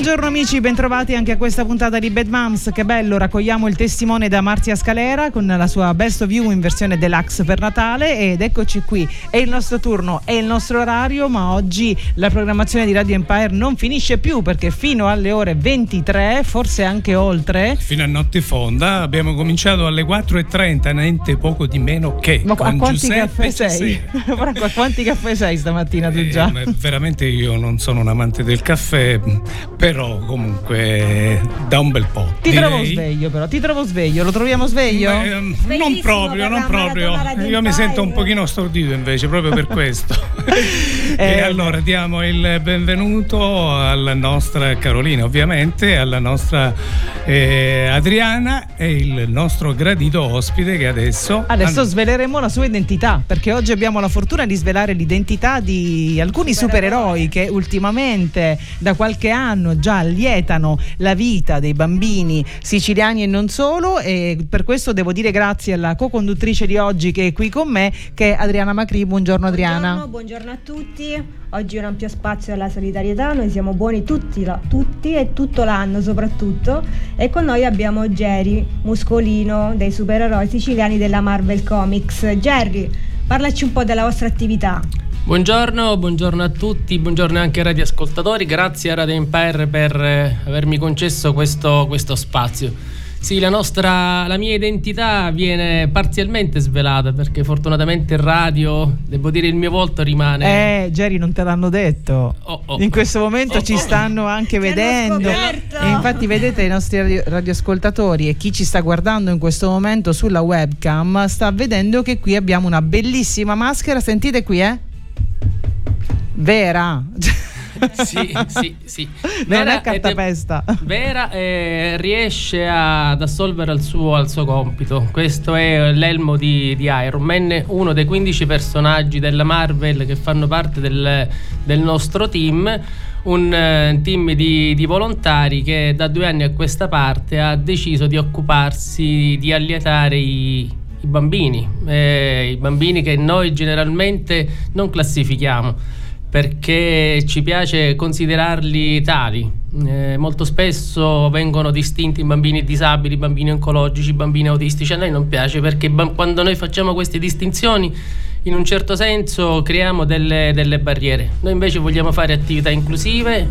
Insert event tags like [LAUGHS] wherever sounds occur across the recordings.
Buongiorno amici, bentrovati anche a questa puntata di Bad Moms. Che bello, raccogliamo il testimone da Marzia Scalera con la sua Best of You in versione deluxe per Natale ed eccoci qui. È il nostro turno, è il nostro orario, ma oggi la programmazione di Radio Empire non finisce più perché fino alle ore 23, forse anche oltre. Fino a notte fonda abbiamo cominciato alle 4.30, niente poco di meno che. Ma a quanti Giuseppe caffè sei? a [LAUGHS] quanti caffè sei stamattina tu già? Eh, veramente io non sono un amante del caffè però comunque da un bel po'. Ti direi. trovo sveglio però, ti trovo sveglio, lo troviamo sveglio? Beh, non proprio, non proprio. Io mi sento un pochino stordito invece, proprio per questo. [LAUGHS] eh, e allora diamo il benvenuto alla nostra Carolina, ovviamente, alla nostra eh, Adriana e il nostro gradito ospite che adesso... Adesso and- sveleremo la sua identità, perché oggi abbiamo la fortuna di svelare l'identità di alcuni supereroi che ultimamente da qualche anno già lietano la vita dei bambini siciliani e non solo e per questo devo dire grazie alla co-conduttrice di oggi che è qui con me che è Adriana Macri. Buongiorno Adriana. Buongiorno, buongiorno a tutti. Oggi è un ampio spazio alla solidarietà, noi siamo buoni tutti, tutti e tutto l'anno soprattutto e con noi abbiamo Jerry, muscolino dei supereroi siciliani della Marvel Comics. Jerry, parlaci un po' della vostra attività. Buongiorno, buongiorno a tutti, buongiorno anche ai radioascoltatori, grazie a Radio Empire per eh, avermi concesso questo, questo spazio. Sì, la, nostra, la mia identità viene parzialmente svelata perché fortunatamente in radio, devo dire, il mio volto rimane. Eh, Jerry, non te l'hanno detto. Oh, oh. In questo momento oh, ci oh. stanno anche vedendo. E infatti, vedete i nostri radio- radioascoltatori e chi ci sta guardando in questo momento sulla webcam sta vedendo che qui abbiamo una bellissima maschera. Sentite qui, eh? Vera. sì, sì, sì. Non Vera è cartapesta. De- Vera eh, riesce a, ad assolvere il suo, al suo compito. Questo è l'elmo di, di, Iron Man, uno dei 15 personaggi della Marvel che fanno parte del, del nostro team. Un uh, team di, di, volontari che da due anni a questa parte ha deciso di occuparsi di allietare i, i bambini, eh, i bambini che noi generalmente non classifichiamo perché ci piace considerarli tali. Eh, molto spesso vengono distinti bambini disabili, bambini oncologici, bambini autistici. A noi non piace perché ba- quando noi facciamo queste distinzioni, in un certo senso creiamo delle, delle barriere. Noi invece vogliamo fare attività inclusive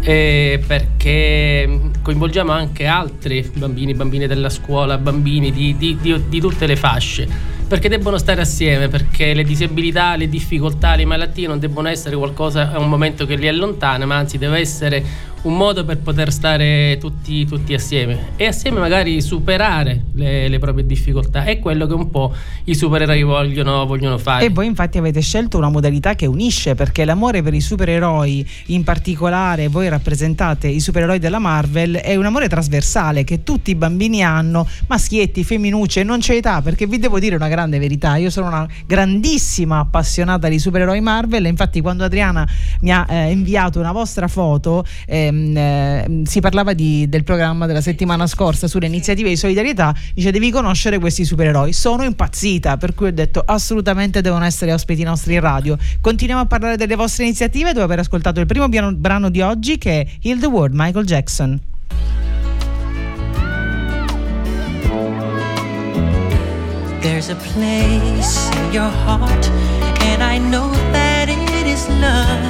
eh, perché coinvolgiamo anche altri bambini, bambini della scuola, bambini di, di, di, di tutte le fasce perché debbono stare assieme, perché le disabilità, le difficoltà, le malattie non debbono essere qualcosa a un momento che li allontana, ma anzi deve essere un modo per poter stare tutti, tutti assieme e assieme magari superare le, le, proprie difficoltà. È quello che un po' i supereroi vogliono, vogliono fare. E voi infatti avete scelto una modalità che unisce perché l'amore per i supereroi, in particolare voi rappresentate i supereroi della Marvel, è un amore trasversale che tutti i bambini hanno, maschietti, femminucce, non c'è età perché vi devo dire una grande verità, io sono una grandissima appassionata di supereroi Marvel e infatti quando Adriana mi ha eh, inviato una vostra foto eh, Ehm, eh, si parlava di, del programma della settimana scorsa sulle iniziative di solidarietà, dice devi conoscere questi supereroi. Sono impazzita, per cui ho detto assolutamente devono essere ospiti nostri in radio. Continuiamo a parlare delle vostre iniziative dopo aver ascoltato il primo brano di oggi che è Heal the World, Michael Jackson. There's a place in your heart, and I know that it is love.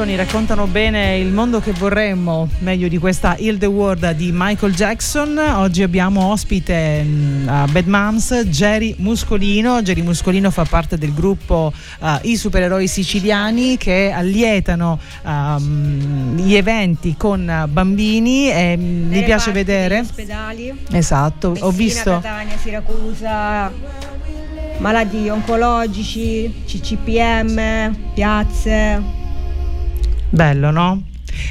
canzoni raccontano bene il mondo che vorremmo, meglio di questa Heal the World di Michael Jackson. Oggi abbiamo ospite mh, a Bad Moms Jerry Muscolino. Jerry Muscolino fa parte del gruppo uh, I Supereroi Siciliani che allietano um, gli eventi con bambini e mi Nelle piace vedere. ospedali. Esatto, ho Messina, visto. Catania, Siracusa, malati oncologici, CCPM, piazze. Bello, no?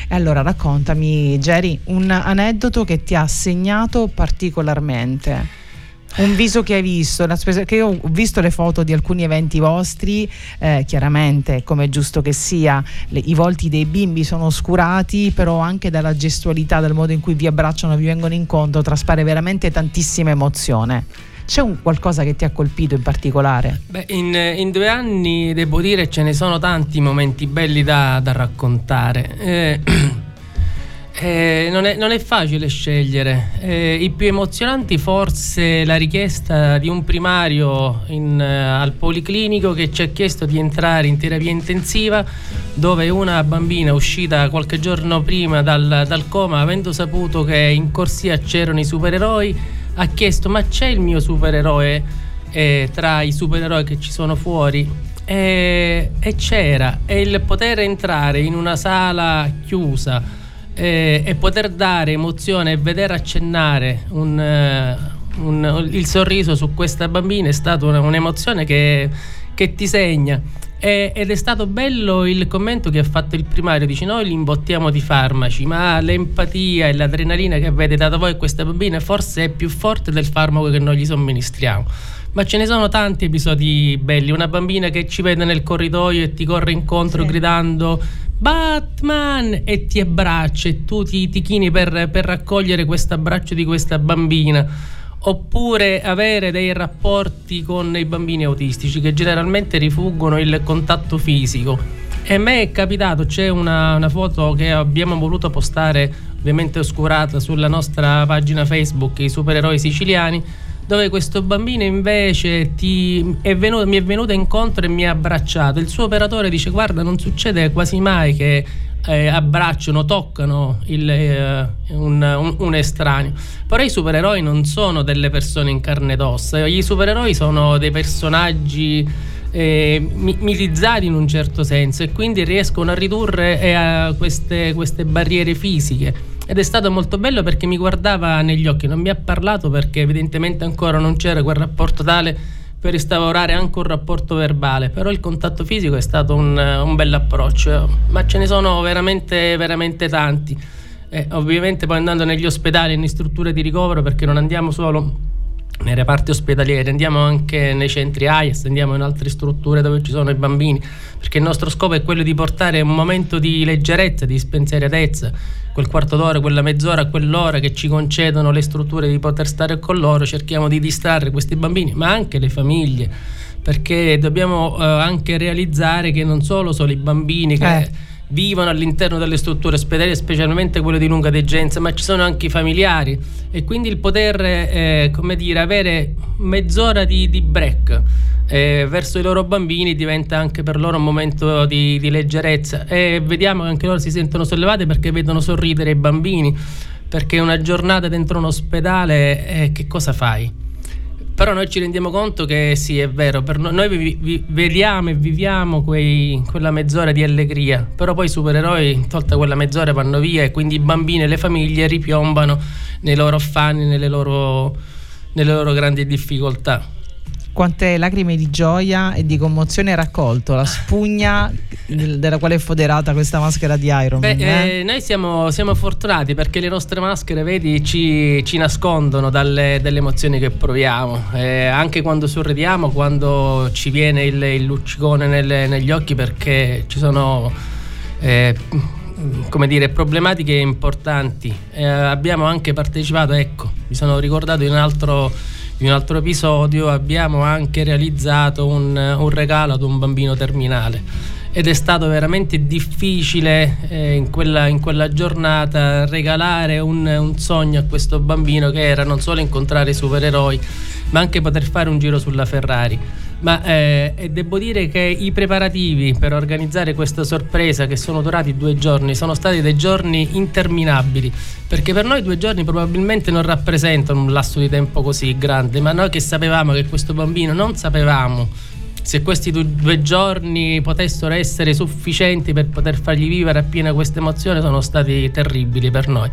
E allora raccontami, Jerry, un aneddoto che ti ha segnato particolarmente. Un viso che hai visto, spesa- che io ho visto le foto di alcuni eventi vostri, eh, chiaramente come è giusto che sia, le- i volti dei bimbi sono oscurati, però anche dalla gestualità, dal modo in cui vi abbracciano, vi vengono incontro, traspare veramente tantissima emozione. C'è un qualcosa che ti ha colpito in particolare? Beh, in, in due anni devo dire ce ne sono tanti momenti belli da, da raccontare. Eh, [CLEARS THROAT] eh, non, è, non è facile scegliere. Eh, I più emozionanti forse la richiesta di un primario in, eh, al policlinico che ci ha chiesto di entrare in terapia intensiva dove una bambina uscita qualche giorno prima dal, dal coma avendo saputo che in corsia c'erano i supereroi ha chiesto ma c'è il mio supereroe eh, tra i supereroi che ci sono fuori? E, e c'era e il poter entrare in una sala chiusa eh, e poter dare emozione e vedere accennare un, uh, un, il sorriso su questa bambina è stata un'emozione che, che ti segna e, ed è stato bello il commento che ha fatto il primario, dice noi li imbottiamo di farmaci, ma l'empatia e l'adrenalina che avete dato voi a questa bambina forse è più forte del farmaco che noi gli somministriamo. Ma ce ne sono tanti episodi belli, una bambina che ci vede nel corridoio e ti corre incontro sì. gridando Batman e ti abbraccia e tu ti, ti chini per, per raccogliere questo abbraccio di questa bambina oppure avere dei rapporti con i bambini autistici che generalmente rifuggono il contatto fisico. E a me è capitato, c'è una, una, foto che abbiamo voluto postare, ovviamente oscurata, sulla nostra pagina Facebook, i supereroi siciliani, dove questo bambino invece è venuto, mi è venuto incontro e mi ha abbracciato. Il suo operatore dice guarda non succede quasi mai che eh, abbracciano, toccano il, eh, un, un, un, estraneo. Però i supereroi non sono delle persone in carne ed ossa, i supereroi sono dei personaggi eh, mitizzati in un certo senso e quindi riescono a ridurre eh, queste, queste barriere fisiche ed è stato molto bello perché mi guardava negli occhi, non mi ha parlato perché evidentemente ancora non c'era quel rapporto tale per instaurare anche un rapporto verbale, però il contatto fisico è stato un, un bel approccio, ma ce ne sono veramente, veramente tanti. Eh, ovviamente poi andando negli ospedali e in strutture di ricovero, perché non andiamo solo nei reparti ospedalieri, andiamo anche nei centri AIS, andiamo in altre strutture dove ci sono i bambini, perché il nostro scopo è quello di portare un momento di leggerezza, di spensieratezza, quel quarto d'ora, quella mezz'ora, quell'ora che ci concedono le strutture di poter stare con loro, cerchiamo di distrarre questi bambini, ma anche le famiglie, perché dobbiamo eh, anche realizzare che non solo sono i bambini che... Eh vivono all'interno delle strutture ospedaliere, specialmente quelle di lunga degenza, ma ci sono anche i familiari e quindi il poter, eh, come dire, avere mezz'ora di, di break eh, verso i loro bambini diventa anche per loro un momento di, di leggerezza e vediamo che anche loro si sentono sollevati perché vedono sorridere i bambini, perché una giornata dentro un ospedale, eh, che cosa fai? Però noi ci rendiamo conto che sì, è vero, noi, noi vi, vi, vediamo e viviamo quei, quella mezz'ora di allegria, però poi i supereroi, tolta quella mezz'ora, vanno via e quindi i bambini e le famiglie ripiombano nei loro affanni, nelle loro, nelle loro grandi difficoltà quante lacrime di gioia e di commozione hai raccolto, la spugna della quale è foderata questa maschera di Iron Man. eh? Eh, noi siamo, siamo, fortunati perché le nostre maschere, vedi, ci, ci nascondono dalle, dalle, emozioni che proviamo. Eh, anche quando sorridiamo, quando ci viene il, il luccicone nelle, negli occhi perché ci sono eh, come dire, problematiche importanti. Eh, abbiamo anche partecipato, ecco, mi sono ricordato in un altro in un altro episodio abbiamo anche realizzato un, un regalo ad un bambino terminale. Ed è stato veramente difficile eh, in, quella, in, quella, giornata regalare un, un, sogno a questo bambino che era non solo incontrare i supereroi ma anche poter fare un giro sulla Ferrari ma eh, devo dire che i preparativi per organizzare questa sorpresa che sono durati due giorni sono stati dei giorni interminabili. Perché per noi due giorni probabilmente non rappresentano un lasso di tempo così grande ma noi che sapevamo che questo bambino non sapevamo se questi due giorni potessero essere sufficienti per poter fargli vivere appieno questa emozione sono stati terribili per noi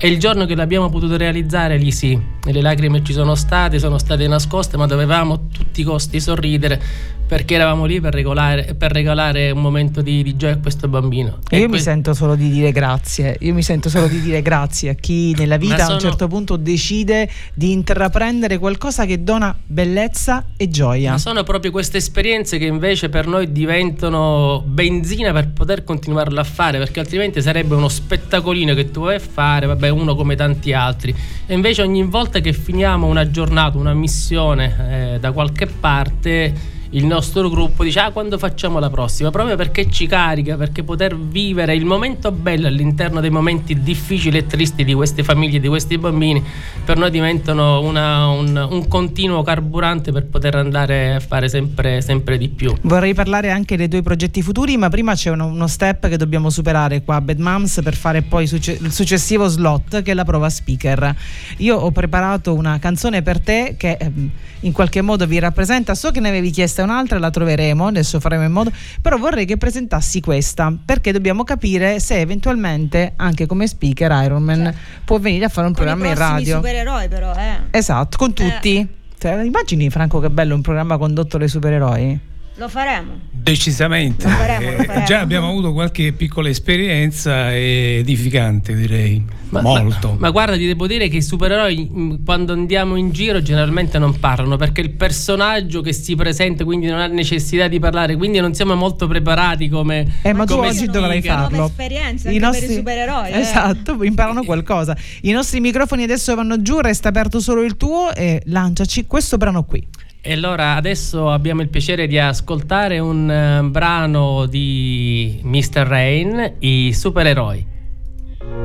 e il giorno che l'abbiamo potuto realizzare, lì sì, le lacrime ci sono state, sono state nascoste, ma dovevamo a tutti i costi sorridere perché eravamo lì per, regolare, per regalare un momento di, di, gioia a questo bambino. E io que- mi sento solo di dire grazie, io mi sento solo di dire grazie a chi nella vita sono... a un certo punto decide di intraprendere qualcosa che dona bellezza e gioia. Ma sono proprio queste esperienze che invece per noi diventano benzina per poter continuarlo a fare, perché altrimenti sarebbe uno spettacolino che tu vuoi fare, vabbè, uno come tanti altri. E invece ogni volta che finiamo una giornata, una missione eh, da qualche parte il nostro gruppo dice ah quando facciamo la prossima? Proprio perché ci carica perché poter vivere il momento bello all'interno dei momenti difficili e tristi di queste famiglie di questi bambini per noi diventano una, un, un, continuo carburante per poter andare a fare sempre, sempre, di più. Vorrei parlare anche dei tuoi progetti futuri ma prima c'è uno, uno step che dobbiamo superare qua a Bad Moms per fare poi succe- il successivo slot che è la prova speaker. Io ho preparato una canzone per te che ehm, in qualche modo vi rappresenta. So che ne avevi chiesto questa è un'altra, la troveremo, adesso faremo in modo, però vorrei che presentassi questa, perché dobbiamo capire se eventualmente anche come speaker Iron Man cioè, può venire a fare un programma in radio. supereroi però, eh. Esatto, con tutti. Eh. Cioè, immagini Franco che bello un programma condotto dai supereroi? Lo faremo. Decisamente. Lo faremo, lo faremo. Eh, già abbiamo avuto qualche piccola esperienza edificante, direi. Ma, Molto. Ma, ma, guarda, ti devo dire che i supereroi mm, quando andiamo in giro generalmente non parlano perché il personaggio che si presenta quindi non ha necessità di parlare, quindi non siamo molto preparati come Eh, ma come tu oggi dovrai farlo. esperienza I nostri... per i supereroi. Eh. Esatto, imparano qualcosa. I nostri microfoni adesso vanno giù, resta aperto solo il tuo e lanciaci questo brano qui. E allora adesso abbiamo il piacere di ascoltare un uh, brano di Mr. Rain, i supereroi.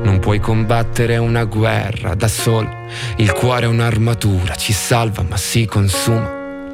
Non puoi combattere una guerra da solo, il cuore è un'armatura, ci salva ma si consuma.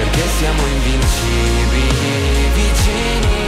perché siamo invincibili vicini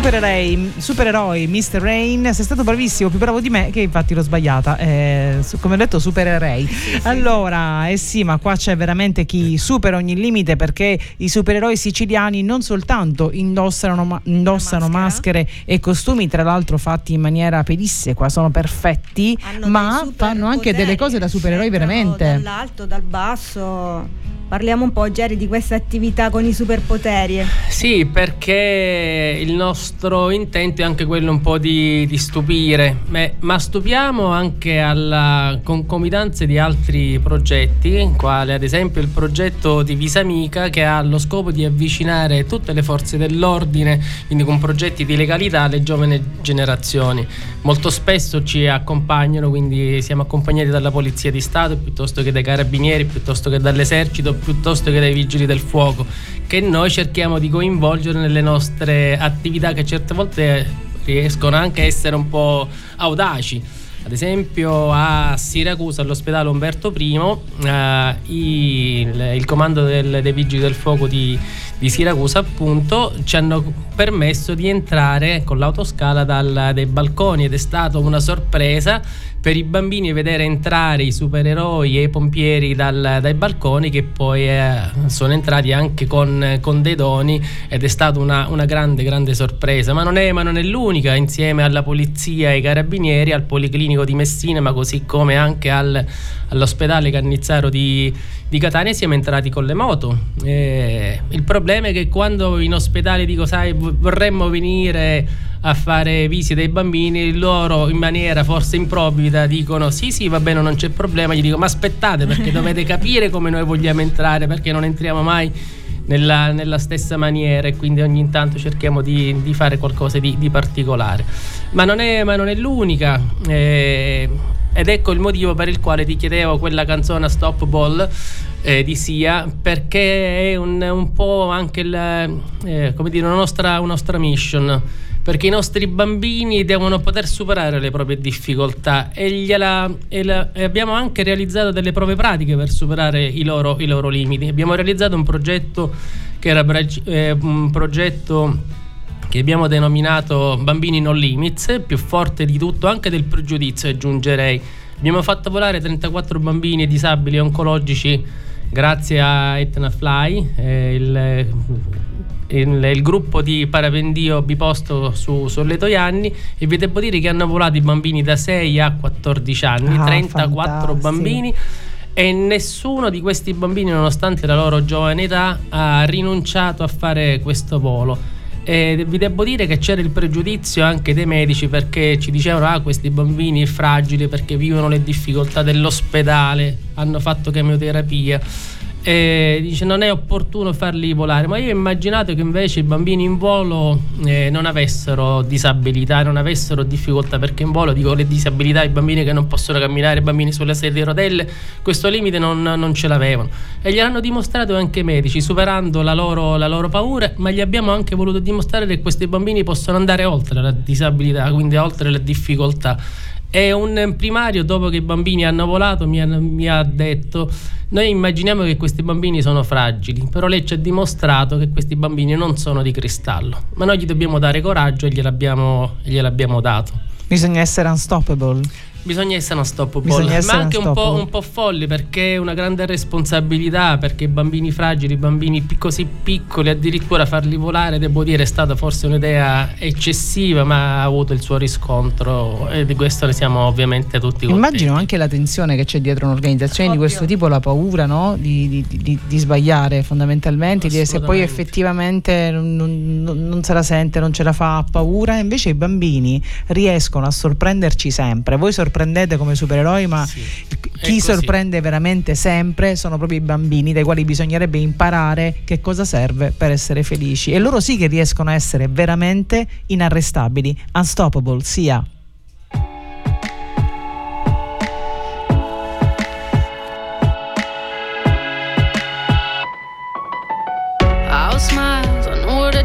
sarai Supereroi, Mr. Rain, sei stato bravissimo, più bravo di me, che infatti l'ho sbagliata. Eh, come ho detto, supererei. Allora, eh sì, ma qua c'è veramente chi supera ogni limite perché i supereroi siciliani non soltanto indossano, indossano maschere e costumi, tra l'altro fatti in maniera pedissequa, sono perfetti, Hanno ma fanno anche delle cose da supereroi veramente. Dall'alto, dal basso Parliamo un po', Jerry, di questa attività con i superpoteri. Sì, perché il nostro intento è anche quello un po' di, di stupire, Beh, ma stupiamo anche alla concomitanza di altri progetti, quale ad esempio il progetto di Visamica che ha lo scopo di avvicinare tutte le forze dell'ordine, quindi con progetti di legalità, alle giovani generazioni. Molto spesso ci accompagnano, quindi siamo accompagnati dalla Polizia di Stato piuttosto che dai carabinieri, piuttosto che dall'esercito piuttosto che dai vigili del fuoco, che noi cerchiamo di coinvolgere nelle nostre attività che certe volte riescono anche a essere un po' audaci. Ad esempio a Siracusa, all'ospedale Umberto I, eh, il, il, comando del, dei vigili del fuoco di, di, Siracusa appunto ci hanno permesso di entrare con l'autoscala dal, dai balconi ed è stata una sorpresa per i bambini vedere entrare i supereroi e i pompieri dal, dai balconi che poi eh, sono entrati anche con, con, dei doni ed è stata una, una, grande grande sorpresa ma non, è, ma non è l'unica insieme alla polizia e ai carabinieri al policlinico di Messina ma così come anche al, all'ospedale Cannizzaro di, di Catania siamo entrati con le moto. Eh, il problema è che quando in ospedale dico, sai, vorremmo venire a fare visite ai bambini, loro in maniera forse improvvida dicono sì sì va bene non c'è problema, gli dico ma aspettate perché [LAUGHS] dovete capire come noi vogliamo entrare perché non entriamo mai nella, nella stessa maniera e quindi ogni tanto cerchiamo di, di fare qualcosa di, di particolare. Ma non è, ma non è l'unica. Eh, ed ecco il motivo per il quale ti chiedevo quella canzone Stop Ball eh, di Sia perché è un, un po' anche il, eh, dire, una nostra, una nostra mission perché i nostri bambini devono poter superare le proprie difficoltà e, gliela, e, la, e abbiamo anche realizzato delle prove pratiche per superare i loro, i loro limiti. Abbiamo realizzato un progetto che era eh, un progetto che abbiamo denominato Bambini Non Limits, più forte di tutto, anche del pregiudizio aggiungerei. Abbiamo fatto volare 34 bambini disabili oncologici grazie a Etna Fly, eh, il, il, il, gruppo di parapendio biposto su Solleto Ianni e vi devo dire che hanno volato i bambini da 6 a 14 anni, ah, 34 fantastico. bambini e nessuno di questi bambini, nonostante la loro giovane età, ha rinunciato a fare questo volo. E vi devo dire che c'era il pregiudizio anche dei medici perché ci dicevano ah questi bambini fragili perché vivono le difficoltà dell'ospedale, hanno fatto chemioterapia e dice non è opportuno farli volare. Ma io ho immaginato che invece i bambini in volo eh, non avessero disabilità non avessero difficoltà perché in volo dico le disabilità i bambini che non possono camminare i bambini sulle sedie a rotelle questo limite non, non ce l'avevano. E gliel'hanno dimostrato anche i medici superando la loro, la loro paura ma gli abbiamo anche voluto dimostrare che questi bambini possono andare oltre la disabilità quindi oltre le difficoltà e un primario, dopo che i bambini hanno volato, mi ha, mi ha, detto: Noi immaginiamo che questi bambini sono fragili, però lei ci ha dimostrato che questi bambini non sono di cristallo. Ma noi gli dobbiamo dare coraggio e gliel'abbiamo, gliel'abbiamo dato. Bisogna essere unstoppable. Bisogna essere unstoppable, ma anche un po', un po', folli perché è una grande responsabilità, perché bambini fragili, bambini così piccoli, addirittura farli volare, devo dire, è stata forse un'idea eccessiva, ma ha avuto il suo riscontro e di questo ne siamo ovviamente tutti contenti. Immagino anche la tensione che c'è dietro un'organizzazione Ovvio. di questo tipo, la paura no? di, di, di, di, sbagliare fondamentalmente, di se poi effettivamente non, non, non se la sente, non ce la fa, ha paura, invece i bambini riescono a sorprenderci sempre. Voi sorprendete sorprendete come supereroi, ma sì, chi sorprende veramente sempre sono proprio i bambini, dai quali bisognerebbe imparare che cosa serve per essere felici. E loro sì che riescono a essere veramente inarrestabili, unstoppable, sia.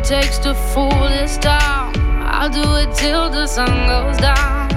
takes to fool this town. I'll do it till the sun goes down.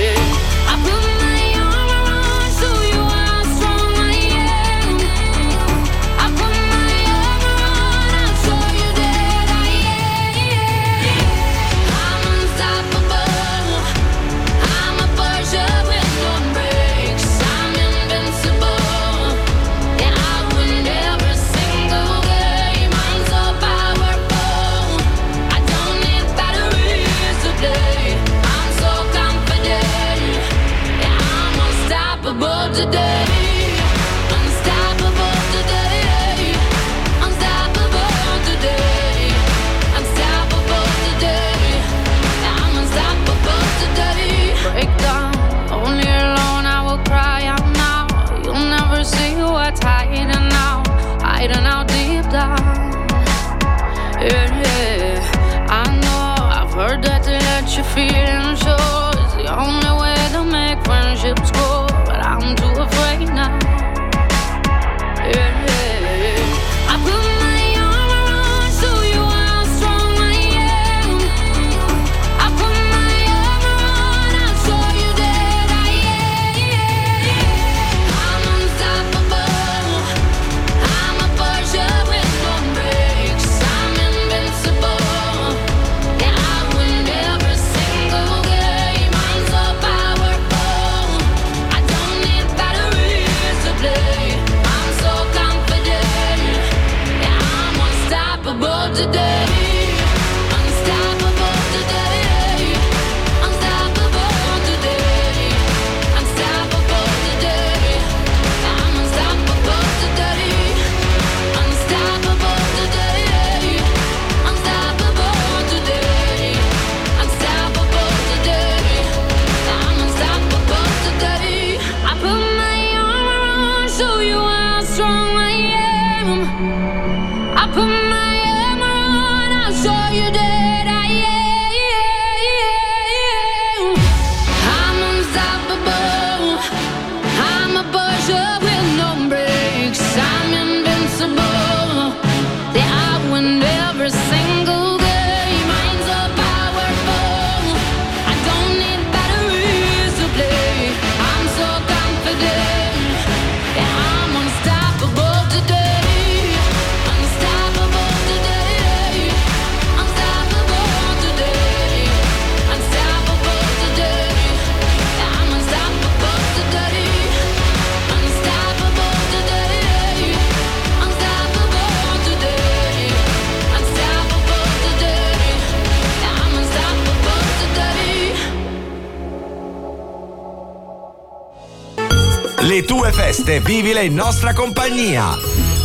Feste vivile in nostra compagnia.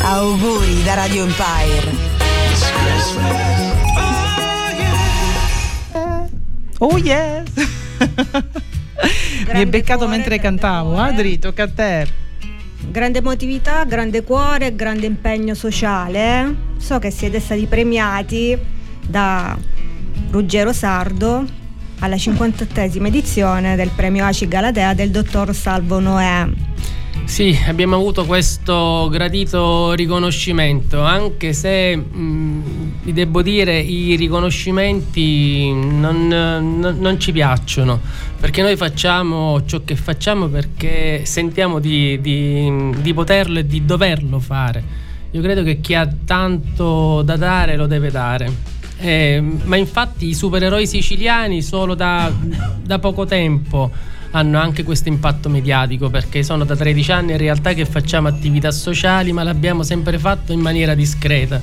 Auguri da Radio Empire. Oh yes! [LAUGHS] Mi hai beccato mentre cantavo, Adri, eh? tocca a te. Grande emotività, grande cuore, grande impegno sociale. So che siete stati premiati da Ruggero Sardo alla 58esima edizione del premio ACI Galatea del dottor Salvo Noè. Sì, abbiamo avuto questo gradito riconoscimento, anche se mh, mm, vi devo dire i riconoscimenti non, non, non, ci piacciono, perché noi facciamo ciò che facciamo perché sentiamo di, di, di poterlo e di doverlo fare. Io credo che chi ha tanto da dare lo deve dare. Eh, ma infatti i supereroi siciliani solo da, da poco tempo hanno anche questo impatto mediatico perché sono da 13 anni in realtà che facciamo attività sociali ma l'abbiamo sempre fatto in maniera discreta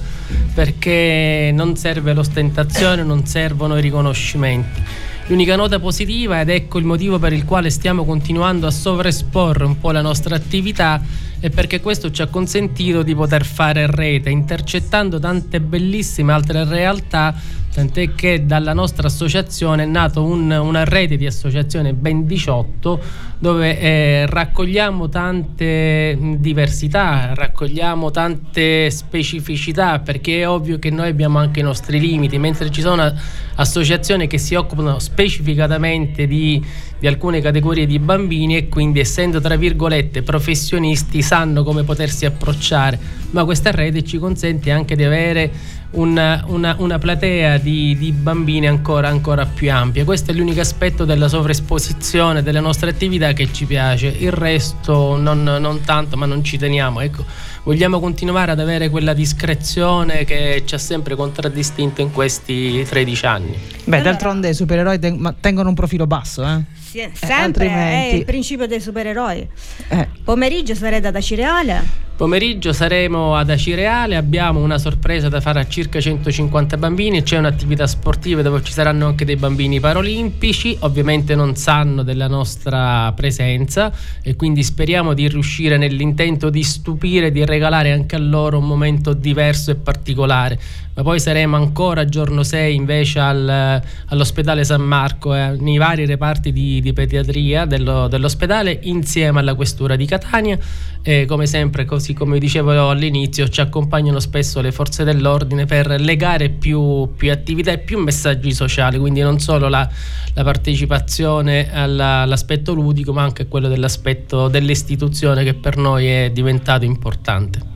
perché non serve l'ostentazione, non servono i riconoscimenti. L'unica nota positiva, ed ecco il motivo per il quale stiamo continuando a sovraesporre un po' la nostra attività, è perché questo ci ha consentito di poter fare rete, intercettando tante bellissime altre realtà tant'è che dalla nostra associazione è nata un, una rete di associazioni, ben 18, dove eh, raccogliamo tante diversità, raccogliamo tante specificità, perché è ovvio che noi abbiamo anche i nostri limiti, mentre ci sono associazioni che si occupano specificatamente di, di alcune categorie di bambini e quindi essendo tra virgolette professionisti sanno come potersi approcciare, ma questa rete ci consente anche di avere una, una, una platea di, di bambini ancora, ancora, più ampia. Questo è l'unico aspetto della sovraesposizione delle nostre attività che ci piace, il resto non, non tanto, ma non ci teniamo. Ecco, vogliamo continuare ad avere quella discrezione che ci ha sempre contraddistinto in questi 13 anni. Beh, d'altronde i supereroi tengono un profilo basso, eh? Sì, sempre eh, è il principio dei supereroi. Eh. Pomeriggio sarete da Cireale. Pomeriggio saremo ad Acireale, abbiamo una sorpresa da fare a circa 150 bambini, c'è un'attività sportiva dove ci saranno anche dei bambini paralimpici, ovviamente non sanno della nostra presenza e quindi speriamo di riuscire nell'intento di stupire, di regalare anche a loro un momento diverso e particolare ma poi saremo ancora giorno 6 invece al, all'ospedale San Marco, eh, nei vari reparti di, di pediatria dello, dell'ospedale insieme alla questura di Catania e come sempre, così come dicevo all'inizio, ci accompagnano spesso le forze dell'ordine per legare più, più attività e più messaggi sociali, quindi non solo la, la partecipazione alla, all'aspetto ludico ma anche quello dell'aspetto dell'istituzione che per noi è diventato importante.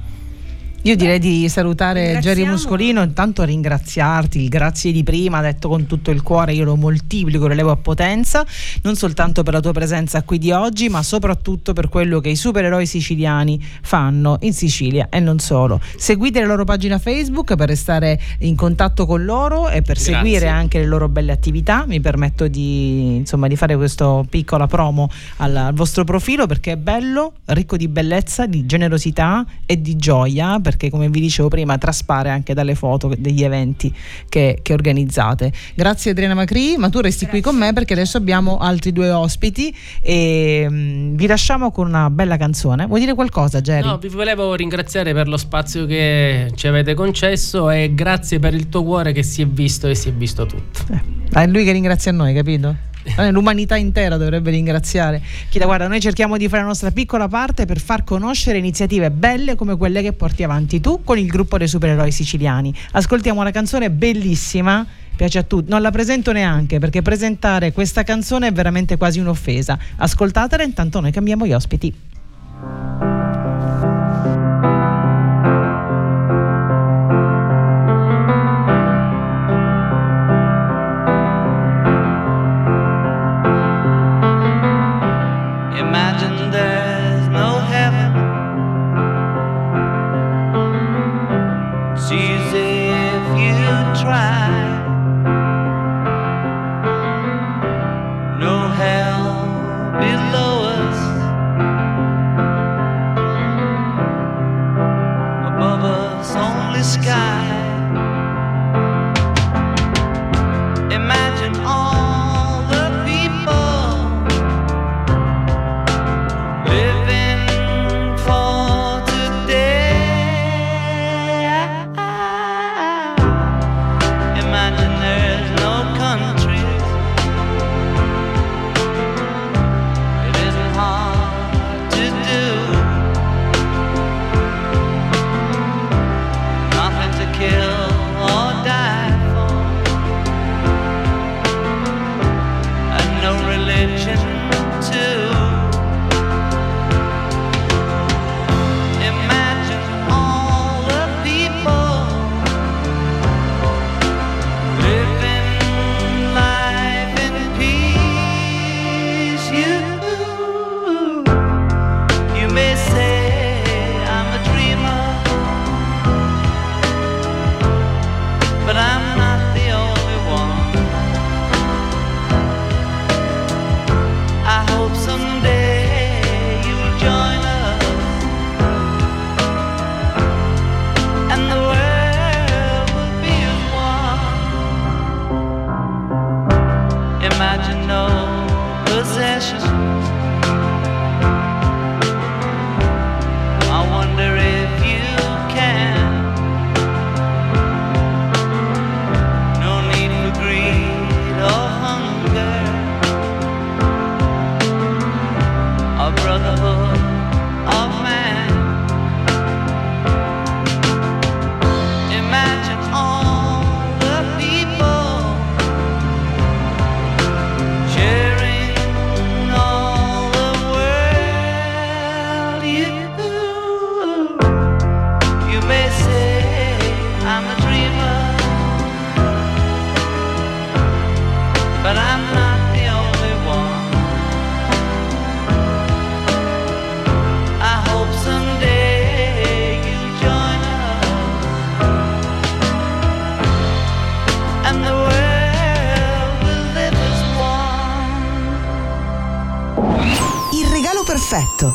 Io direi di salutare Jerry Muscolino, intanto ringraziarti, il grazie di prima, detto con tutto il cuore, io lo moltiplico, lo levo a potenza, non soltanto per la tua presenza qui di oggi, ma soprattutto per quello che i supereroi siciliani fanno in Sicilia e non solo. Seguite la loro pagina Facebook per restare in contatto con loro e per grazie. seguire anche le loro belle attività. Mi permetto di, insomma, di fare questa piccola promo al, al vostro profilo perché è bello, ricco di bellezza, di generosità e di gioia perché come vi dicevo prima traspare anche dalle foto degli eventi che, che organizzate. Grazie Adriana Macri, ma tu resti Grazie. qui con me perché adesso abbiamo altri due ospiti e um, vi lasciamo con una bella canzone. Vuoi dire qualcosa Jerry? No, vi volevo ringraziare per lo spazio che ci avete concesso e grazie per il tuo cuore che si è visto e si è visto tutto. Eh, è lui che ringrazia noi, capito? Eh, l'umanità intera dovrebbe ringraziare. Chida, guarda, noi cerchiamo di fare la nostra piccola parte per far conoscere iniziative belle come quelle che porti avanti tu con il gruppo dei supereroi siciliani. Ascoltiamo una canzone bellissima piace a tutti. Non la presento neanche perché presentare questa canzone è veramente quasi un'offesa. Ascoltatela, intanto noi cambiamo gli ospiti.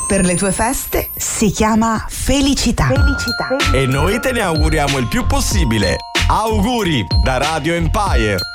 Per le tue feste si chiama felicità. felicità. E noi te ne auguriamo il più possibile. Auguri da Radio Empire.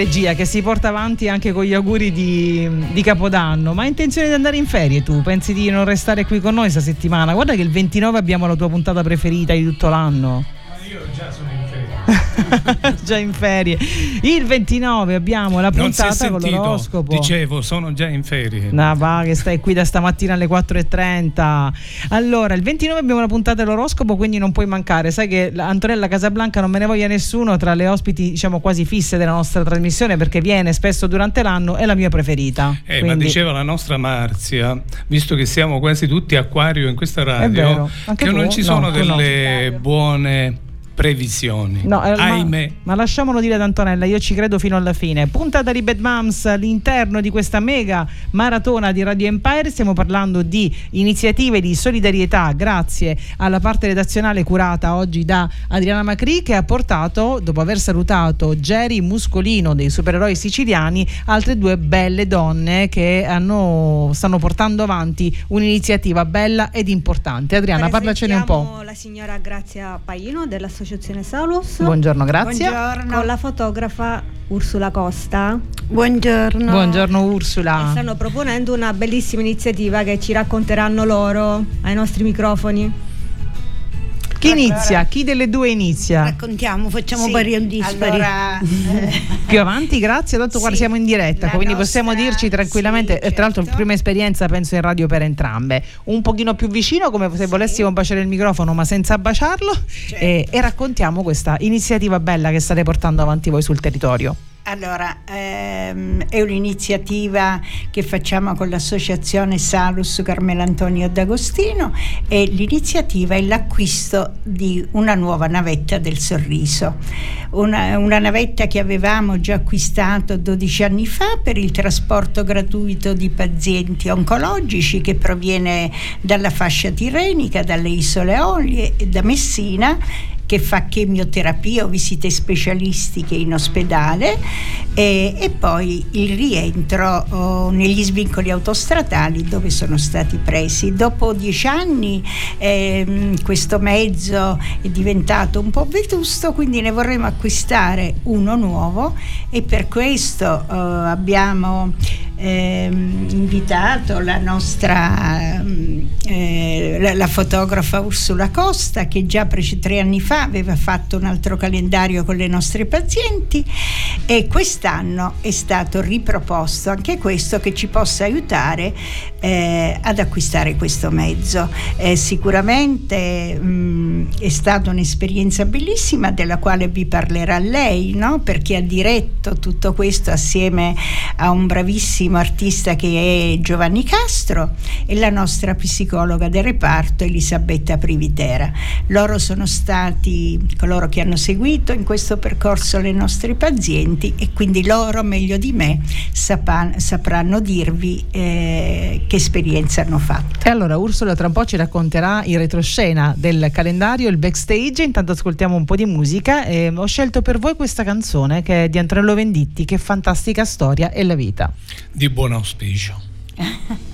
Regia che si porta avanti anche con gli auguri di, di, Capodanno. Ma hai intenzione di andare in ferie tu? Pensi di non restare qui con noi questa settimana? Guarda che il 29 abbiamo la tua puntata preferita di tutto l'anno. [LAUGHS] già in ferie. Il 29 abbiamo la puntata con l'oroscopo. Dicevo, sono già in ferie. No, va, che stai qui da stamattina alle 4.30. Allora, il 29 abbiamo la puntata dell'oroscopo, quindi non puoi mancare. Sai che Antonella Casablanca non me ne voglia nessuno tra le ospiti, diciamo, quasi fisse della nostra trasmissione perché viene spesso durante l'anno, è la mia preferita. Eh, quindi... Ma diceva la nostra Marzia, visto che siamo quasi tutti acquario in questa radio, che non ci sono no, delle no. buone previsioni. No, eh, Ahimè. Ma, ma, lasciamolo dire ad Antonella, io ci credo fino alla fine. Puntata di Bad Moms all'interno di questa mega maratona di Radio Empire. Stiamo parlando di iniziative di solidarietà grazie alla parte redazionale curata oggi da Adriana Macri che ha portato, dopo aver salutato Jerry Muscolino dei supereroi siciliani, altre due belle donne che hanno, stanno portando avanti un'iniziativa bella ed importante. Adriana, parlacene un po'. La signora Grazia Paino dell'associazione dell'Associazione Salus. Buongiorno, grazie. Buongiorno. Con la fotografa Ursula Costa. Buongiorno. Buongiorno Ursula. E stanno proponendo una bellissima iniziativa che ci racconteranno loro ai nostri microfoni. Chi inizia? Chi delle due inizia? Raccontiamo, facciamo sì, pari un dispari. Allora, eh. [LAUGHS] Più avanti, grazie. Tanto sì, guarda, siamo in diretta, quindi nostra, possiamo dirci tranquillamente. Sì, certo. Tra l'altro, certo. prima esperienza penso in radio per entrambe. Un pochino più vicino, come se volessimo baciare il microfono, ma senza baciarlo. Certo. E, e raccontiamo questa iniziativa bella che state portando avanti voi sul territorio. Allora, ehm, è un'iniziativa che facciamo con l'associazione Salus Carmelo Antonio D'Agostino e l'iniziativa è l'acquisto di una nuova navetta del sorriso. Una, una navetta che avevamo già acquistato 12 anni fa per il trasporto gratuito di pazienti oncologici che proviene dalla fascia tirenica, dalle isole Olie e da Messina che fa chemioterapia o visite specialistiche in ospedale e, e poi il rientro oh, negli svincoli autostradali dove sono stati presi. Dopo dieci anni eh, questo mezzo è diventato un po' vetusto, quindi ne vorremmo acquistare uno nuovo e per questo eh, abbiamo eh, invitato la nostra eh, la, la, fotografa Ursula Costa che già tre anni fa aveva fatto un altro calendario con le nostre pazienti e quest'anno è stato riproposto anche questo che ci possa aiutare eh, ad acquistare questo mezzo. Eh, sicuramente mh, è stata un'esperienza bellissima della quale vi parlerà lei, no? perché ha diretto tutto questo assieme a un bravissimo artista che è Giovanni Castro e la nostra psicologa del reparto Elisabetta Privitera. Loro sono stati coloro che hanno seguito in questo percorso le nostre pazienti e quindi loro meglio di me sapan- sapranno dirvi eh, che esperienza hanno fatto. E allora Ursula tra un po' ci racconterà in retroscena del calendario, il backstage, intanto ascoltiamo un po' di musica e ho scelto per voi questa canzone che è di Antonello Venditti, che fantastica storia e la vita. Di buon auspicio. [LAUGHS]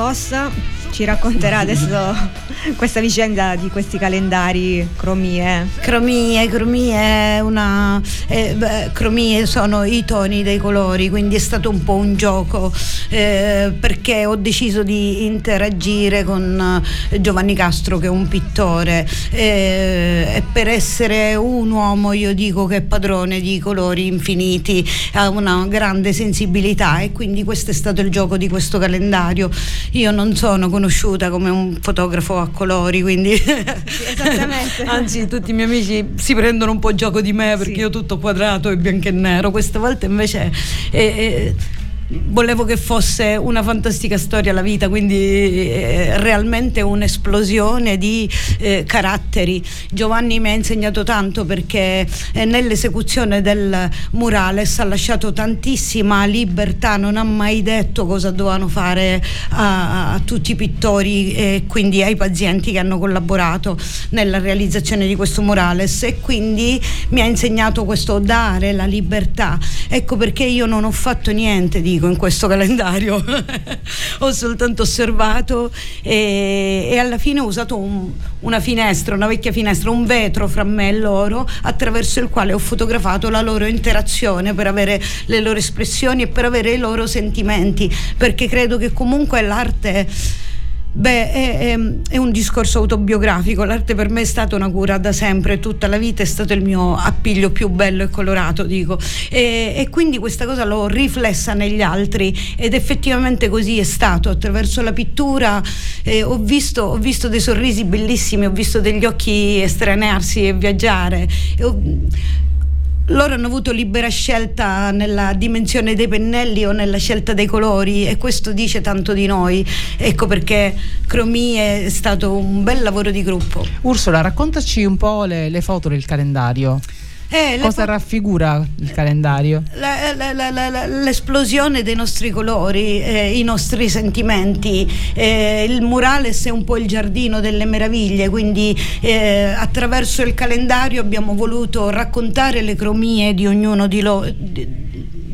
Cossa ci racconterà adesso questa vicenda di questi calendari cromie. Cromie, cromie, una, eh, beh, cromie sono i toni dei colori, quindi è stato un po' un gioco eh, perché ho deciso di interagire con eh, Giovanni Castro che è un pittore eh, e per essere un uomo io dico che è padrone di colori infiniti, ha una grande sensibilità e quindi questo è stato il gioco di questo calendario. Io non sono conosciuta come un fotografo a colori, quindi esattamente. [LAUGHS] anzi tutti i miei amici si prendono un po' gioco di me perché Sì. io tutto quadrato e bianco e nero. Questa volta invece eh, eh, volevo che fosse una fantastica storia la vita, quindi eh, realmente un'esplosione di eh, caratteri. Giovanni mi ha insegnato tanto perché eh, nell'esecuzione del murales ha lasciato tantissima libertà, non ha mai detto cosa dovevano fare a, a tutti i pittori e quindi ai pazienti che hanno collaborato nella realizzazione di questo murales e quindi mi ha insegnato questo dare la libertà. Ecco perché io non ho fatto niente, dico, in questo calendario, [LAUGHS] ho soltanto osservato e, e alla fine ho usato un- una finestra, una vecchia finestra, un vetro fra me e loro attraverso il quale ho fotografato la loro interazione per avere le loro espressioni e per avere i loro sentimenti, perché credo che comunque l'arte Beh, è, è- è un discorso autobiografico, l'arte per me è stata una cura da sempre, tutta la vita è stato il mio appiglio più bello e colorato, dico. E, e quindi questa cosa l'ho riflessa negli altri ed effettivamente così è stato, attraverso la pittura eh, ho, visto, ho visto dei sorrisi bellissimi, ho visto degli occhi estranearsi e viaggiare. E ho- loro hanno avuto libera scelta nella dimensione dei pennelli o nella scelta dei colori e questo dice tanto di noi. Ecco perché Cromi è stato un bel lavoro di gruppo. Ursula, raccontaci un po' le, le foto del calendario. Eh, Cosa fo- raffigura il calendario? la- la- la- la- la- l'esplosione dei nostri colori, eh, i nostri sentimenti. eh, il murales è un po' il giardino delle meraviglie, quindi eh, attraverso il calendario abbiamo voluto raccontare le cromie di ognuno di loro.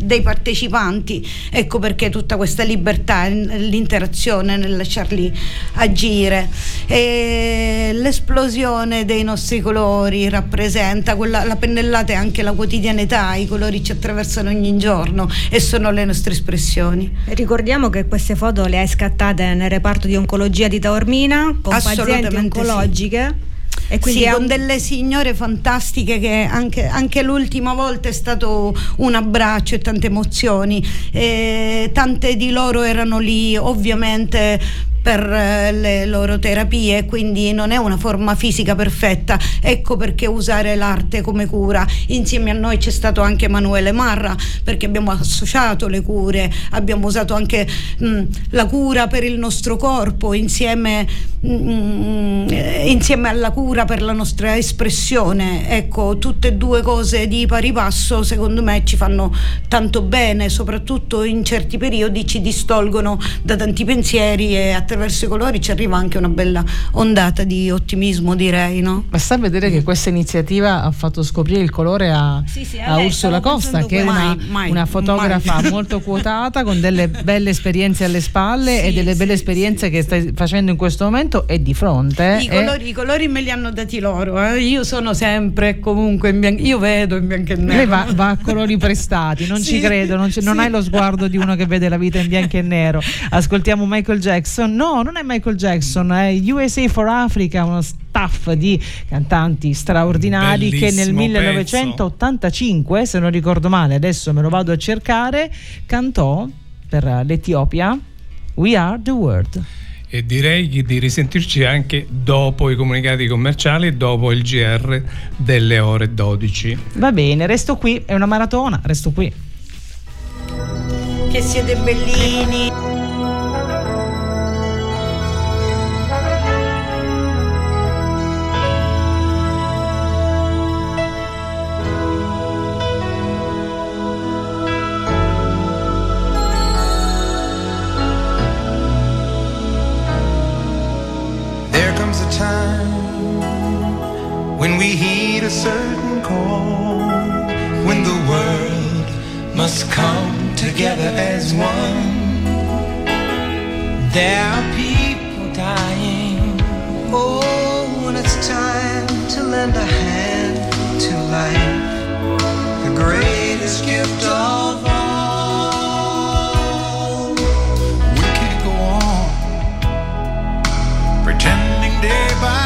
Dei partecipanti, ecco perché tutta questa libertà, l'interazione nel lasciarli agire. E l'esplosione dei nostri colori rappresenta quella, la pennellata è anche la quotidianità, i colori ci attraversano ogni giorno e sono le nostre espressioni. Ricordiamo che queste foto le hai scattate nel reparto di oncologia di Taormina con pazienti Assolutamente sì. E quindi sì, con delle signore fantastiche che anche, anche, l'ultima volta è stato un abbraccio e tante emozioni. E tante di loro erano lì ovviamente per eh, le loro terapie, quindi non è una forma fisica perfetta. Ecco perché usare l'arte come cura. Insieme a noi c'è stato anche Emanuele Marra, perché abbiamo associato le cure, abbiamo usato anche mh, la cura per il nostro corpo insieme, mh, insieme alla cura per la nostra espressione. Ecco, tutte e due cose di pari passo secondo me ci fanno tanto bene, soprattutto in certi periodi ci distolgono da tanti pensieri e attraverso attraverso i colori ci arriva anche una bella ondata di ottimismo, direi. No? Basta vedere che questa iniziativa ha fatto scoprire il colore a, sì, sì, a Ursula Costa, che è una, mai, una fotografa mai. [LAUGHS] molto quotata, con delle belle esperienze alle spalle sì, e delle belle esperienze che stai facendo in questo momento e di fronte. I, colori, I colori, me li hanno dati loro, eh. io sono sempre comunque in bianco, io vedo in bianco e nero. Lei va, va a colori prestati, non ci credo, non, non hai lo sguardo di uno che vede la vita in bianco e nero. Ascoltiamo Michael Jackson. No, No, non è Michael Jackson, è USA for Africa, uno staff di cantanti straordinari Bellissimo che nel 1985, pezzo. se non ricordo male, adesso me lo vado a cercare, cantò per l'Etiopia We Are the World e direi di risentirci anche dopo i comunicati commerciali dopo il GR delle ore 12. Va bene, resto qui, è una maratona, resto qui. Che siete bellini. When we heed a certain call, when the world must come together as one. There are people dying. Oh, when it's time to lend a hand to life, the greatest gift of all. We go on pretending day by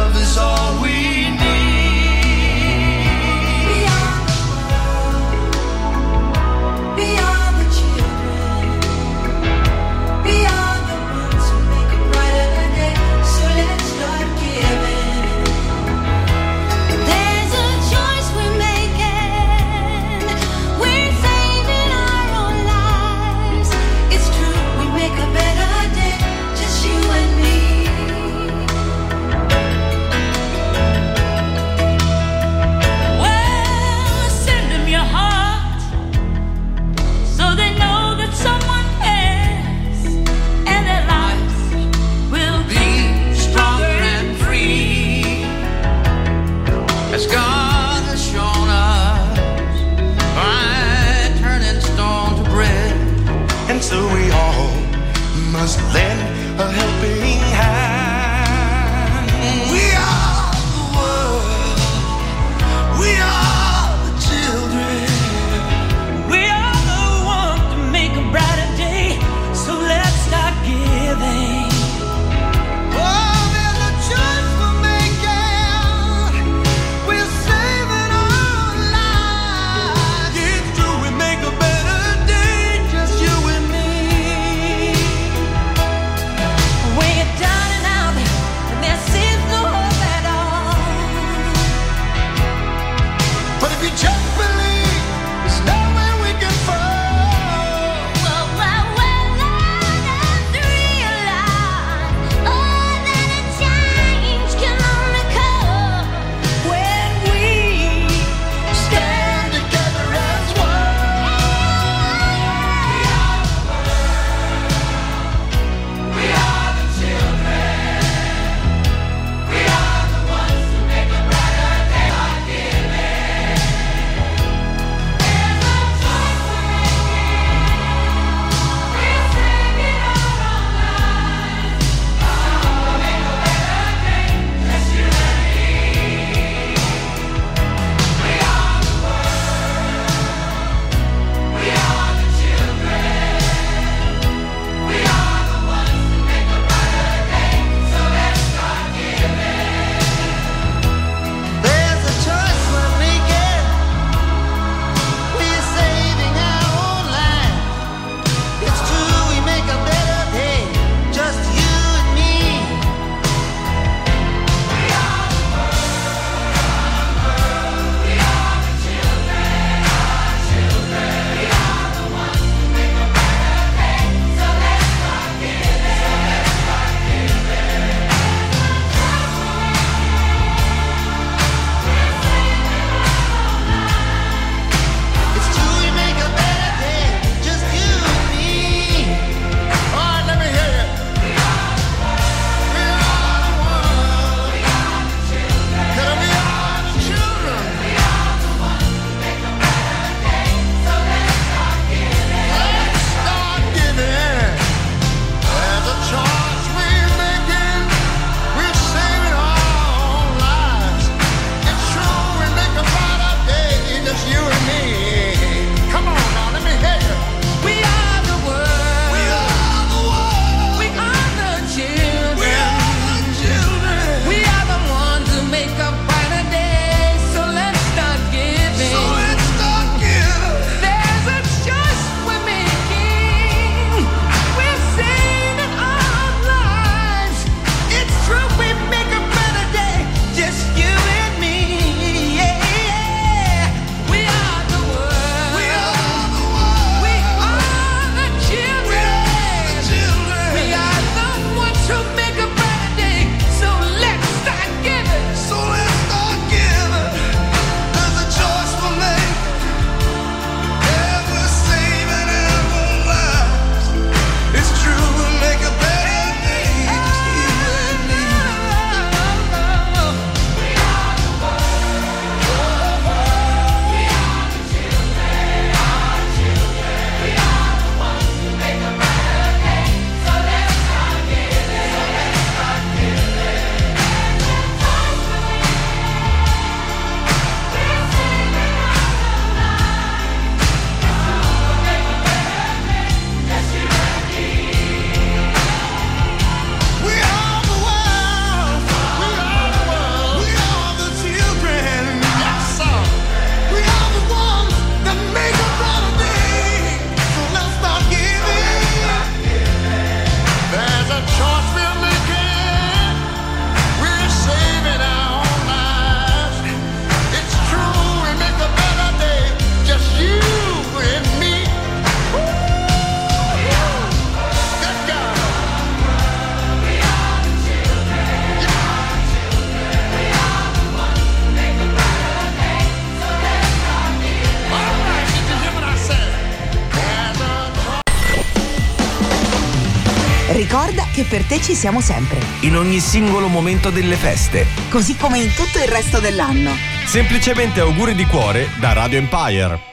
ci siamo sempre. In ogni singolo momento delle feste. Così come in tutto il resto dell'anno. Semplicemente auguri di cuore da Radio Empire.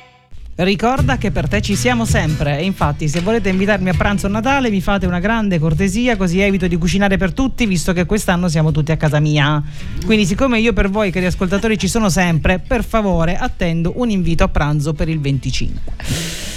Ricorda che per te ci siamo sempre e infatti se volete invitarmi a pranzo a Natale mi fate una grande cortesia così evito di cucinare per tutti visto che quest'anno siamo tutti a casa mia. Quindi siccome io per voi cari ascoltatori ci sono sempre, per favore attendo un invito a pranzo per il 25.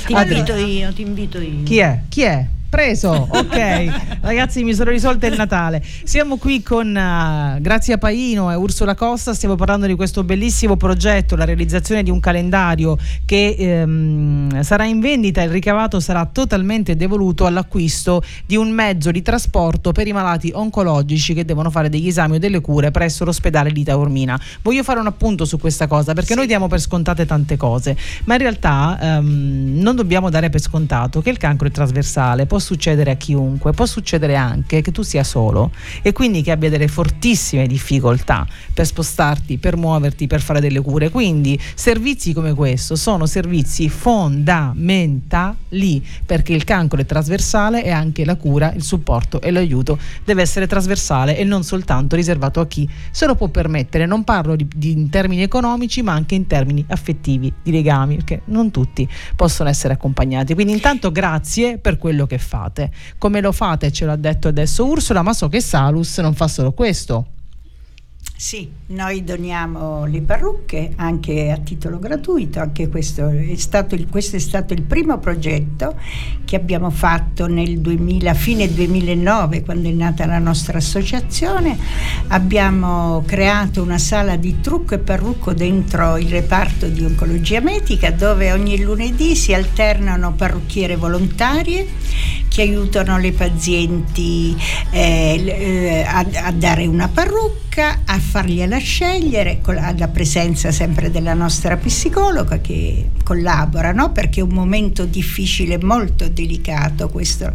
Ti Adri- invito io, ti invito io. Chi è? Chi è? Preso, ok. [LAUGHS] Ragazzi, mi sono risolta il Natale. Siamo qui con uh, Grazia Paino e Ursula Costa. Stiamo parlando di questo bellissimo progetto, la realizzazione di un calendario che ehm, sarà in vendita. Il ricavato sarà totalmente devoluto all'acquisto di un mezzo di trasporto per i malati oncologici che devono fare degli esami o delle cure presso l'ospedale di Taormina. Voglio fare un appunto su questa cosa perché noi diamo per scontate tante cose, ma in realtà ehm, non dobbiamo dare per scontato che il cancro è trasversale, può succedere a chiunque, può succedere anche che tu sia solo e quindi che abbia delle fortissime difficoltà per spostarti, per muoverti, per fare delle cure. Quindi servizi come questo sono servizi fondamentali perché il cancro è trasversale e anche la cura, il supporto e l'aiuto deve essere trasversale e non soltanto riservato a chi se lo può permettere. Non parlo di, di- in termini economici ma anche in termini affettivi, di legami, perché non tutti possono essere accompagnati. Quindi intanto grazie per quello che fate. Come lo fate ce l'ha detto adesso Ursula, ma so che Salus non fa solo questo. Sì, noi doniamo le parrucche anche a titolo gratuito, anche questo è stato il, questo è stato il primo progetto che abbiamo fatto nel 2000, fine 2009 quando è nata la nostra associazione. Abbiamo creato una sala di trucco e parrucco dentro il reparto di oncologia medica dove ogni lunedì si alternano parrucchiere volontarie che aiutano le pazienti eh, eh, a, a dare una parrucca, a fargliela scegliere, con la, la presenza sempre della nostra psicologa che collabora, no? perché è un momento difficile, molto delicato questo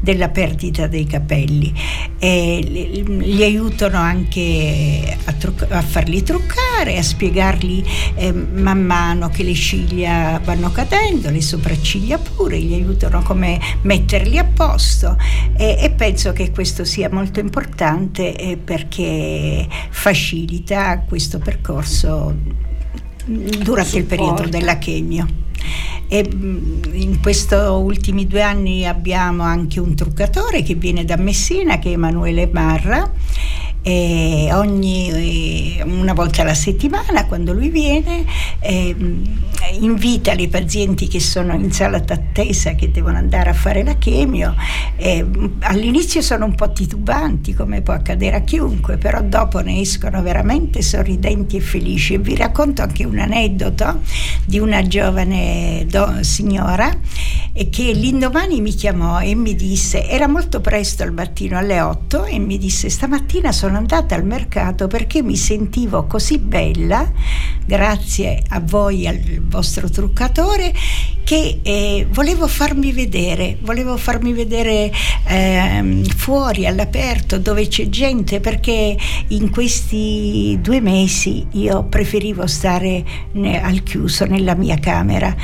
della perdita dei capelli. E li, aiutano anche a, trucc- a farli truccare, a spiegargli eh, man mano che le ciglia vanno cadendo, le sopracciglia pure, gli aiutano come metterli a posto e, e penso che questo sia molto importante eh, perché facilita questo percorso durante il periodo Supporta. della chemio. E mm, in questi ultimi due anni abbiamo anche un truccatore che viene da Messina, che è Emanuele Marra, e ogni, eh, una volta alla settimana quando lui viene eh, invita le pazienti che sono in sala d'attesa che devono andare a fare la chemio eh, all'inizio sono un po' titubanti come può accadere a chiunque però dopo ne escono veramente sorridenti e felici. E vi racconto anche un aneddoto di una giovane do- signora che l'indomani mi chiamò e mi disse era molto presto al mattino alle 8 e mi disse stamattina sono andata al mercato perché mi sentivo così bella grazie a voi al vostro truccatore che eh, volevo farmi vedere volevo farmi vedere ehm, fuori all'aperto dove c'è gente perché in questi due mesi io preferivo stare ne- al chiuso nella mia camera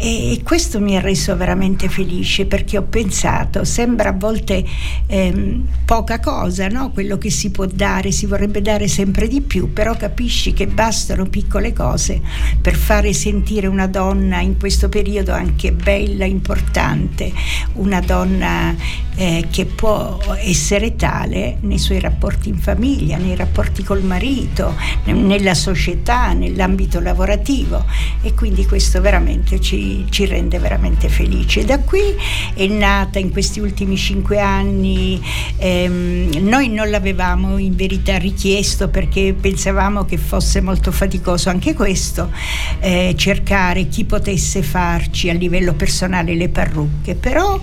e questo mi ha reso veramente felice perché ho pensato, sembra a volte ehm, poca cosa, no? quello che si può dare, si vorrebbe dare sempre di più, però capisci che bastano piccole cose per fare sentire una donna in questo periodo anche bella, importante, una donna eh, che può essere tale nei suoi rapporti in famiglia, nei rapporti col marito, nella società, nell'ambito lavorativo e quindi questo veramente ci, ci rende veramente felici. Da qui è nata in questi ultimi cinque anni, ehm, noi non l'avevamo in verità richiesto perché pensavamo che fosse molto faticoso anche questo, eh, cercare chi potesse farci a livello personale le parrucche, però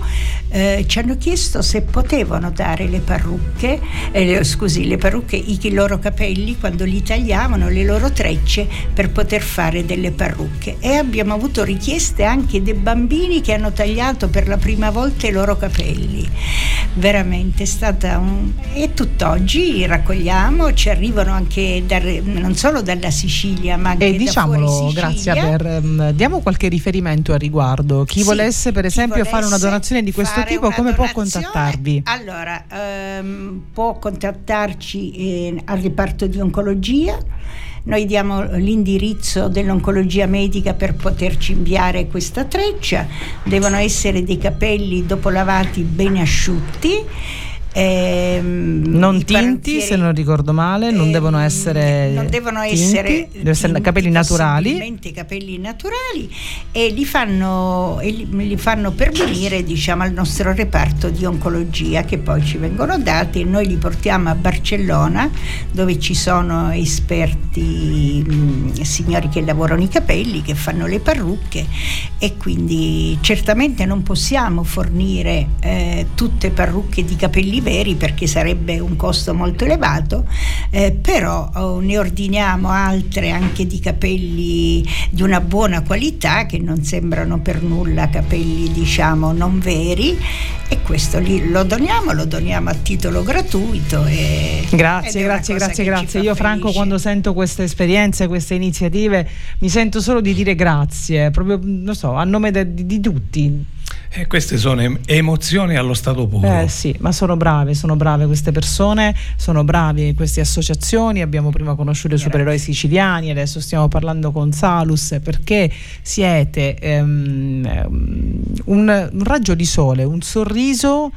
eh, ci hanno chiesto se potevano dare le parrucche, eh, scusi, le parrucche, i, i loro capelli quando li tagliavano, le loro trecce per poter fare delle parrucche. E abbiamo avuto richieste anche dei bambini che hanno tagliato per la prima volta i loro capelli. Veramente è stata un... E tutt'oggi raccogliamo, ci arrivano anche dal- non solo dalla Sicilia, ma anche E da diciamolo, grazie per ehm, diamo qualche riferimento al riguardo. Chi sì, volesse per esempio fare una donazione di questo tipo, come può contattarvi? Allora, ehm, può contattarci eh, al riparto di oncologia. Noi diamo l'indirizzo dell'oncologia medica per poterci inviare questa treccia. Devono essere dei capelli dopo lavati ben asciutti Ehm, non tinti, se non ricordo male, non ehm, devono essere. Non devono tinti, essere, tinti, essere capelli naturali. capelli naturali e li fanno, e li, li fanno pervenire diciamo, al nostro reparto di oncologia che poi ci vengono dati e noi li portiamo a Barcellona dove ci sono esperti mh, signori che lavorano i capelli, che fanno le parrucche e quindi certamente non possiamo fornire eh, tutte parrucche di capelli veri perché sarebbe un costo molto elevato, eh, però oh, ne ordiniamo altre anche di capelli di una buona qualità che non sembrano per nulla capelli diciamo non veri e questo li, lo doniamo, lo doniamo a titolo gratuito. E, grazie, grazie, grazie, grazie. Io Franco quando sento queste esperienze, queste iniziative mi sento solo di dire grazie, proprio non so, a nome de, di, di tutti e queste sono emozioni allo stato puro. Eh sì, ma sono brave, sono brave queste persone, sono bravi queste associazioni. Abbiamo prima conosciuto i supereroi siciliani, adesso stiamo parlando con Salus perché siete um, un, un raggio di sole, un sorriso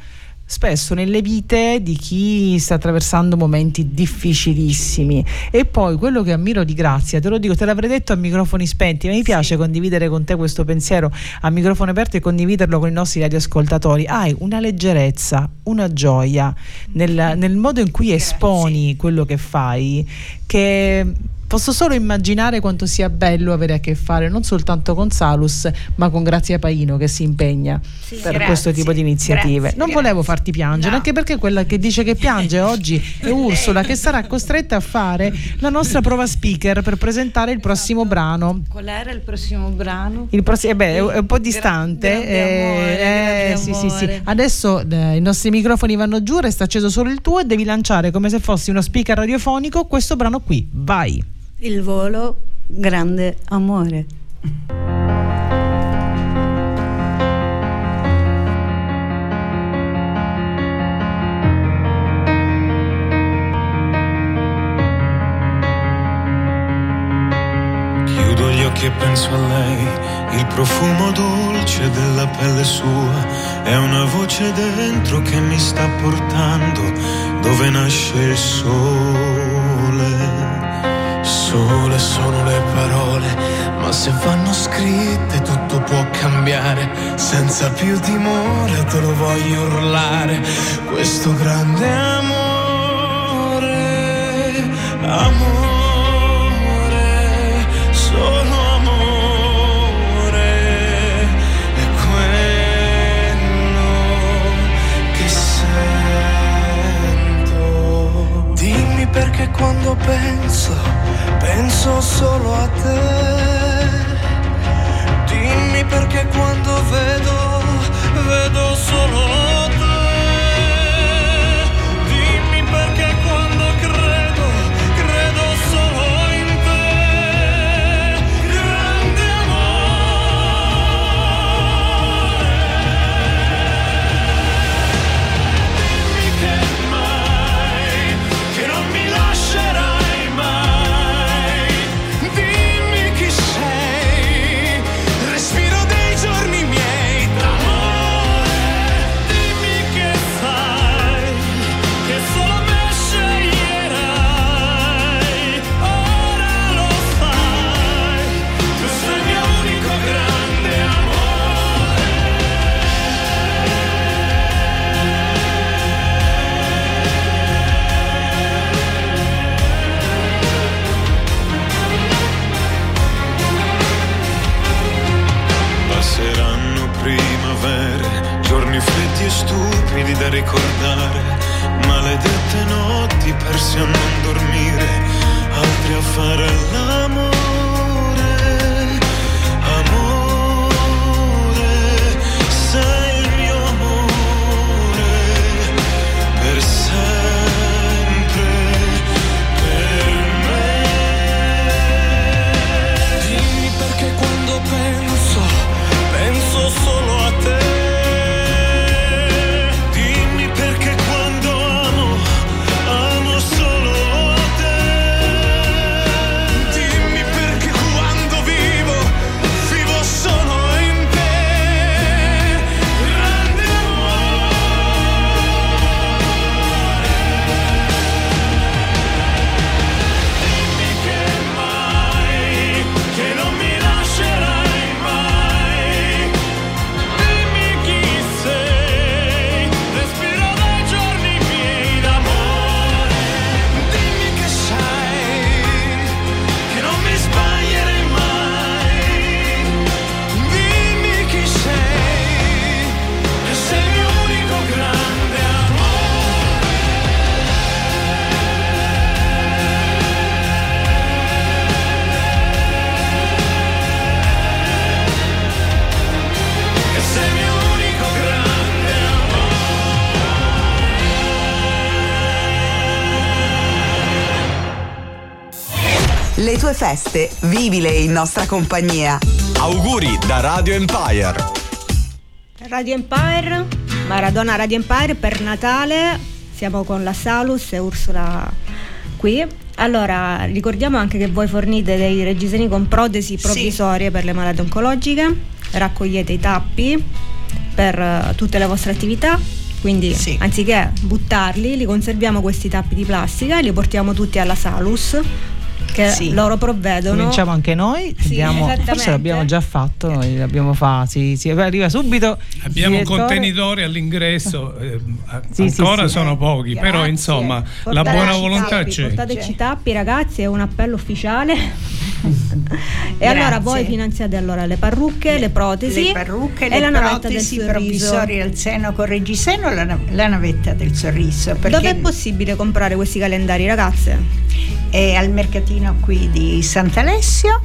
spesso nelle vite di chi sta attraversando momenti difficilissimi. E poi quello che ammiro di Grazia, te lo dico, te l'avrei detto a microfoni spenti, ma mi piace condividere con te questo pensiero a microfono aperto e condividerlo con i nostri radioascoltatori. Hai una leggerezza, una gioia nel, nel modo in cui esponi quello che fai che Posso solo immaginare quanto sia bello avere a che fare non soltanto con Salus, ma con Grazia Paino che si impegna sì, per grazie, questo tipo di iniziative. Grazie, non grazie. volevo farti piangere, no. anche perché quella che dice che piange oggi è [LAUGHS] Ursula, che sarà costretta a fare la nostra prova speaker per presentare il prossimo brano. Qual era il prossimo brano? Il prossimo, eh beh, è un po' distante. Gra- eh, eh, sì, sì, sì. Adesso eh, i nostri microfoni vanno giù, resta acceso solo il tuo e devi lanciare come se fossi uno speaker radiofonico questo brano qui. Vai! Il volo, grande amore. Chiudo gli occhi e penso a lei, il profumo dolce della pelle sua, è una voce dentro che mi sta portando dove nasce il sole sole sono le parole, ma se vanno scritte tutto può cambiare. Senza più timore te lo voglio urlare, questo grande amore, amore, perché quando penso penso solo a te. Dimmi perché quando vedo, vedo solo da Le tue feste, vivile in nostra compagnia. Auguri da Radio Empire. Radio Empire, Maradona Radio Empire per Natale. Siamo con la Salus e Ursula qui. Allora, ricordiamo anche che voi fornite dei reggiseni con protesi provvisorie per le malattie oncologiche, raccogliete i tappi per eh, tutte le vostre attività. Quindi anziché buttarli, li conserviamo questi tappi di plastica e li portiamo tutti alla Salus che loro provvedono. Cominciamo anche noi, Sì, andiamo- forse l'abbiamo già fatto, noi l'abbiamo fatto, sì, sì, arriva subito. Abbiamo un direttore. contenitore all'ingresso, eh, Sì, sì, ancora sì. sono pochi, però Grazie. insomma la Portateci buona volontà tappi, c'è. Portateci i tappi, ragazzi, è un appello ufficiale. E allora voi finanziate allora le parrucche, le protesi, le parrucche, e le la navetta del protesi sorriso. provvisorie al seno con reggiseno, la, la navetta del sorriso. Dove è possibile comprare questi calendari, ragazze? è al mercatino qui di Sant'Alessio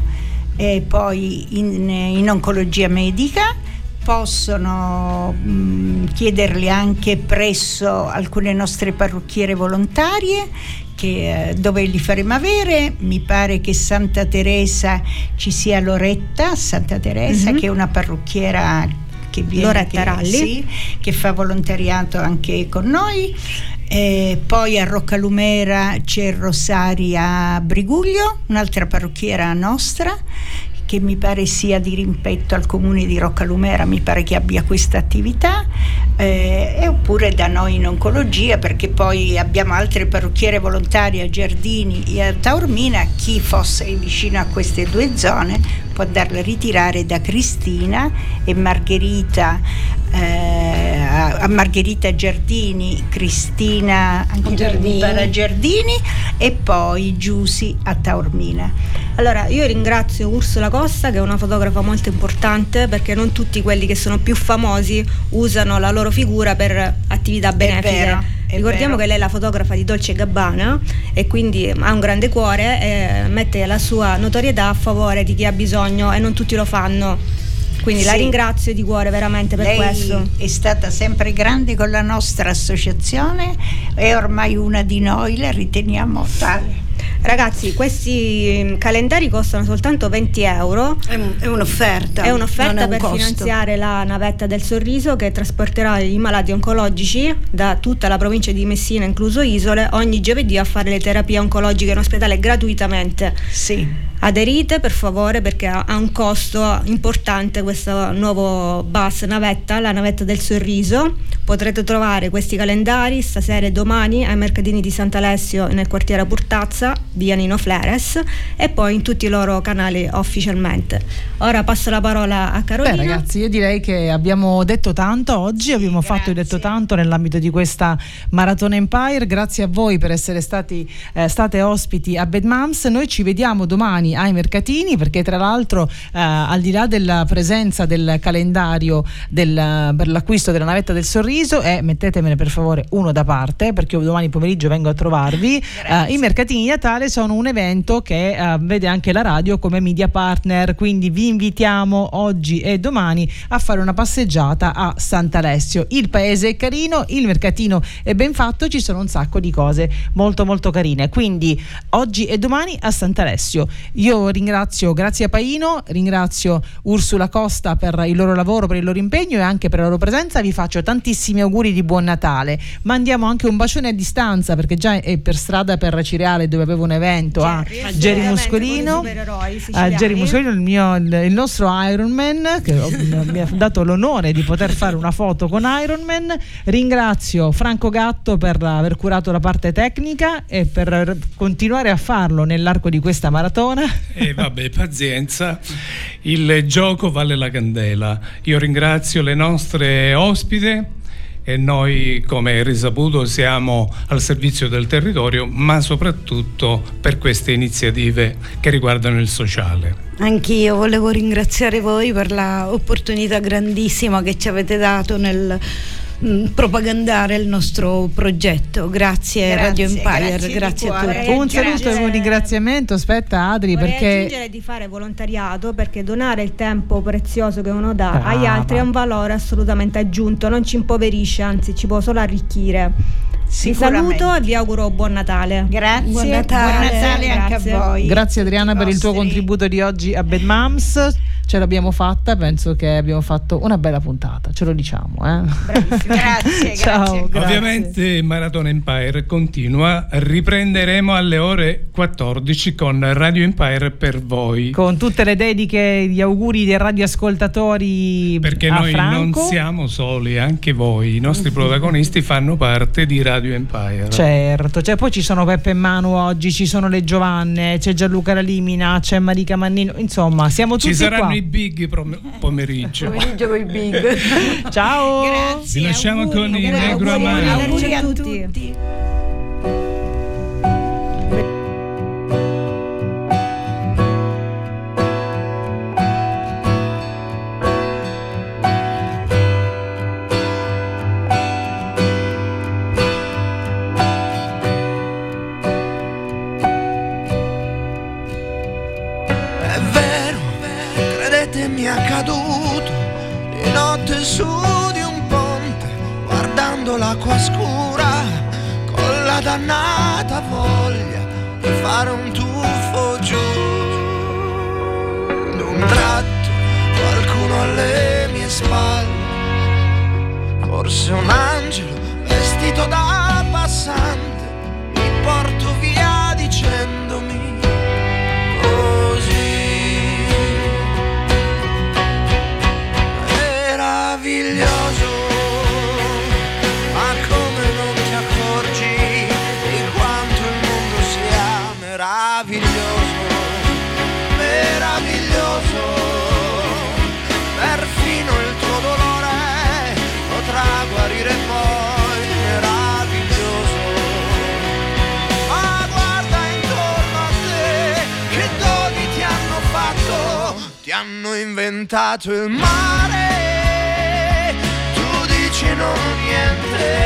e poi in, in oncologia medica possono mh, chiederli anche presso alcune nostre parrucchiere volontarie che, eh, dove li faremo avere mi pare che Santa Teresa ci sia Loretta Santa Teresa Mhm. che è una parrucchiera che viene Loretta che- Ralli. sì, che fa volontariato anche con noi eh, poi a Roccalumera c'è Rosaria Briguglio, un'altra parrucchiera nostra che mi pare sia di rimpetto al comune di Roccalumera, mi pare che abbia questa attività, eh, e oppure da noi in oncologia, perché poi abbiamo altre parrucchiere volontarie a Giardini e a Taormina, chi fosse vicino a queste due zone può andarla a ritirare da Cristina e Margherita eh, a Margherita Giardini, Cristina Giardini. Giardini e poi Giusi a Taormina. Allora, io ringrazio Ursula Costa, che è una fotografa molto importante, perché non tutti quelli che sono più famosi usano la loro figura per attività benefiche. È Ricordiamo vero. che lei è la fotografa di Dolce Gabbana e quindi ha un grande cuore e mette la sua notorietà a favore di chi ha bisogno e non tutti lo fanno. Quindi la Sì. ringrazio di cuore veramente per Lei questo. è stata sempre grande con la nostra associazione, è ormai una di noi, la riteniamo tale. Ragazzi, questi mm, calendari costano soltanto 20 euro. È, un'offerta. È un'offerta è un per costo. finanziare la navetta del sorriso che trasporterà i malati oncologici da tutta la provincia di Messina, incluso Isole, ogni giovedì a fare le terapie oncologiche in ospedale gratuitamente. Sì. Aderite per favore perché ha ha un costo importante questo nuovo bus navetta, la navetta del sorriso. Potrete trovare questi calendari stasera e domani ai mercatini di Sant'Alessio nel quartiere Purtazza, via Nino Fleres e poi in tutti i loro canali ufficialmente. Ora passo la parola a Carolina. Beh ragazzi, io direi che abbiamo detto tanto oggi, abbiamo fatto e detto tanto nell'ambito di questa Maratona Empire. Grazie a voi per essere stati eh, state ospiti a Bad Moms. Noi ci vediamo domani ai mercatini perché tra l'altro eh, al di là della presenza del calendario del- per l'acquisto della navetta del sorriso e mettetemene per favore uno da parte perché io domani pomeriggio vengo a trovarvi. Eh, I mercatini di Natale sono un evento che eh, vede anche la radio come media partner, quindi vi invitiamo oggi e domani a fare una passeggiata a Sant'Alessio. Il paese è carino, il mercatino è ben fatto, ci sono un sacco di cose molto molto carine. Quindi oggi e domani a Sant'Alessio. Io ringrazio, grazie a Paino, ringrazio Ursula Costa per il loro lavoro, per il loro impegno e anche per la loro presenza. Vi faccio tantissimi auguri di buon Natale. Mandiamo anche un bacione a distanza perché già è per strada per Cireale dove avevo un evento a Jerry, Jerry ovviamente, Muscolino. A. Jerry Muscolino, il, mio- il- nostro Ironman, che ho- mi ha dato l'onore di poter fare una foto con Ironman. Ringrazio Franco Gatto per aver curato la parte tecnica e per continuare a farlo nell'arco di questa maratona. E vabbè, pazienza, il gioco vale la candela. Io ringrazio le nostre ospite e noi, come risaputo, siamo al servizio del territorio, ma soprattutto per queste iniziative che riguardano il sociale. Anch'io volevo ringraziare voi per l'opportunità grandissima che ci avete dato nel mh, propagandare il nostro progetto. Grazie, Grazie, Radio Empire, grazie grazie, a tutti. Un saluto e un ringraziamento, aspetta Adri, Vorrei perché aggiungere di fare volontariato perché donare il tempo prezioso che uno dà Brava. agli altri è un valore assolutamente aggiunto, non ci impoverisce, anzi ci può solo arricchire. Vi saluto e vi auguro buon Natale. Grazie, Buon Natale. buon Natale anche Grazie. a voi. Grazie Adriana per il tuo contributo di oggi a Bad Moms. Ce l'abbiamo fatta, penso che abbiamo fatto una bella puntata, ce lo diciamo. Eh? [LAUGHS] Grazie, Ciao, grazie. Ovviamente Marathon Empire continua, riprenderemo alle ore 14 con Radio Empire per voi. Con tutte le dediche, gli auguri dei radioascoltatori Perché a noi Franco. non siamo soli, anche voi, i nostri protagonisti fanno parte di Radio Empire. Certo, cioè, poi ci sono Peppe e Manu oggi, ci sono le Giovanne, c'è Gianluca Lalimina, c'è Marica Mannino, insomma siamo tutti Ci saranno qua. I big pomeriggio. Pomeriggio con i big. Ciao! Grazie, Vi lasciamo auguri, con i auguri, Negro auguri, Amaro. auguri a Tutti. Credetemi è accaduto di notte su di un ponte, guardando l'acqua scura, con la dannata voglia di fare un tuffo giù. D'un tratto qualcuno alle mie spalle, forse un angelo vestito da passante, inventato il mare. Tu dici non niente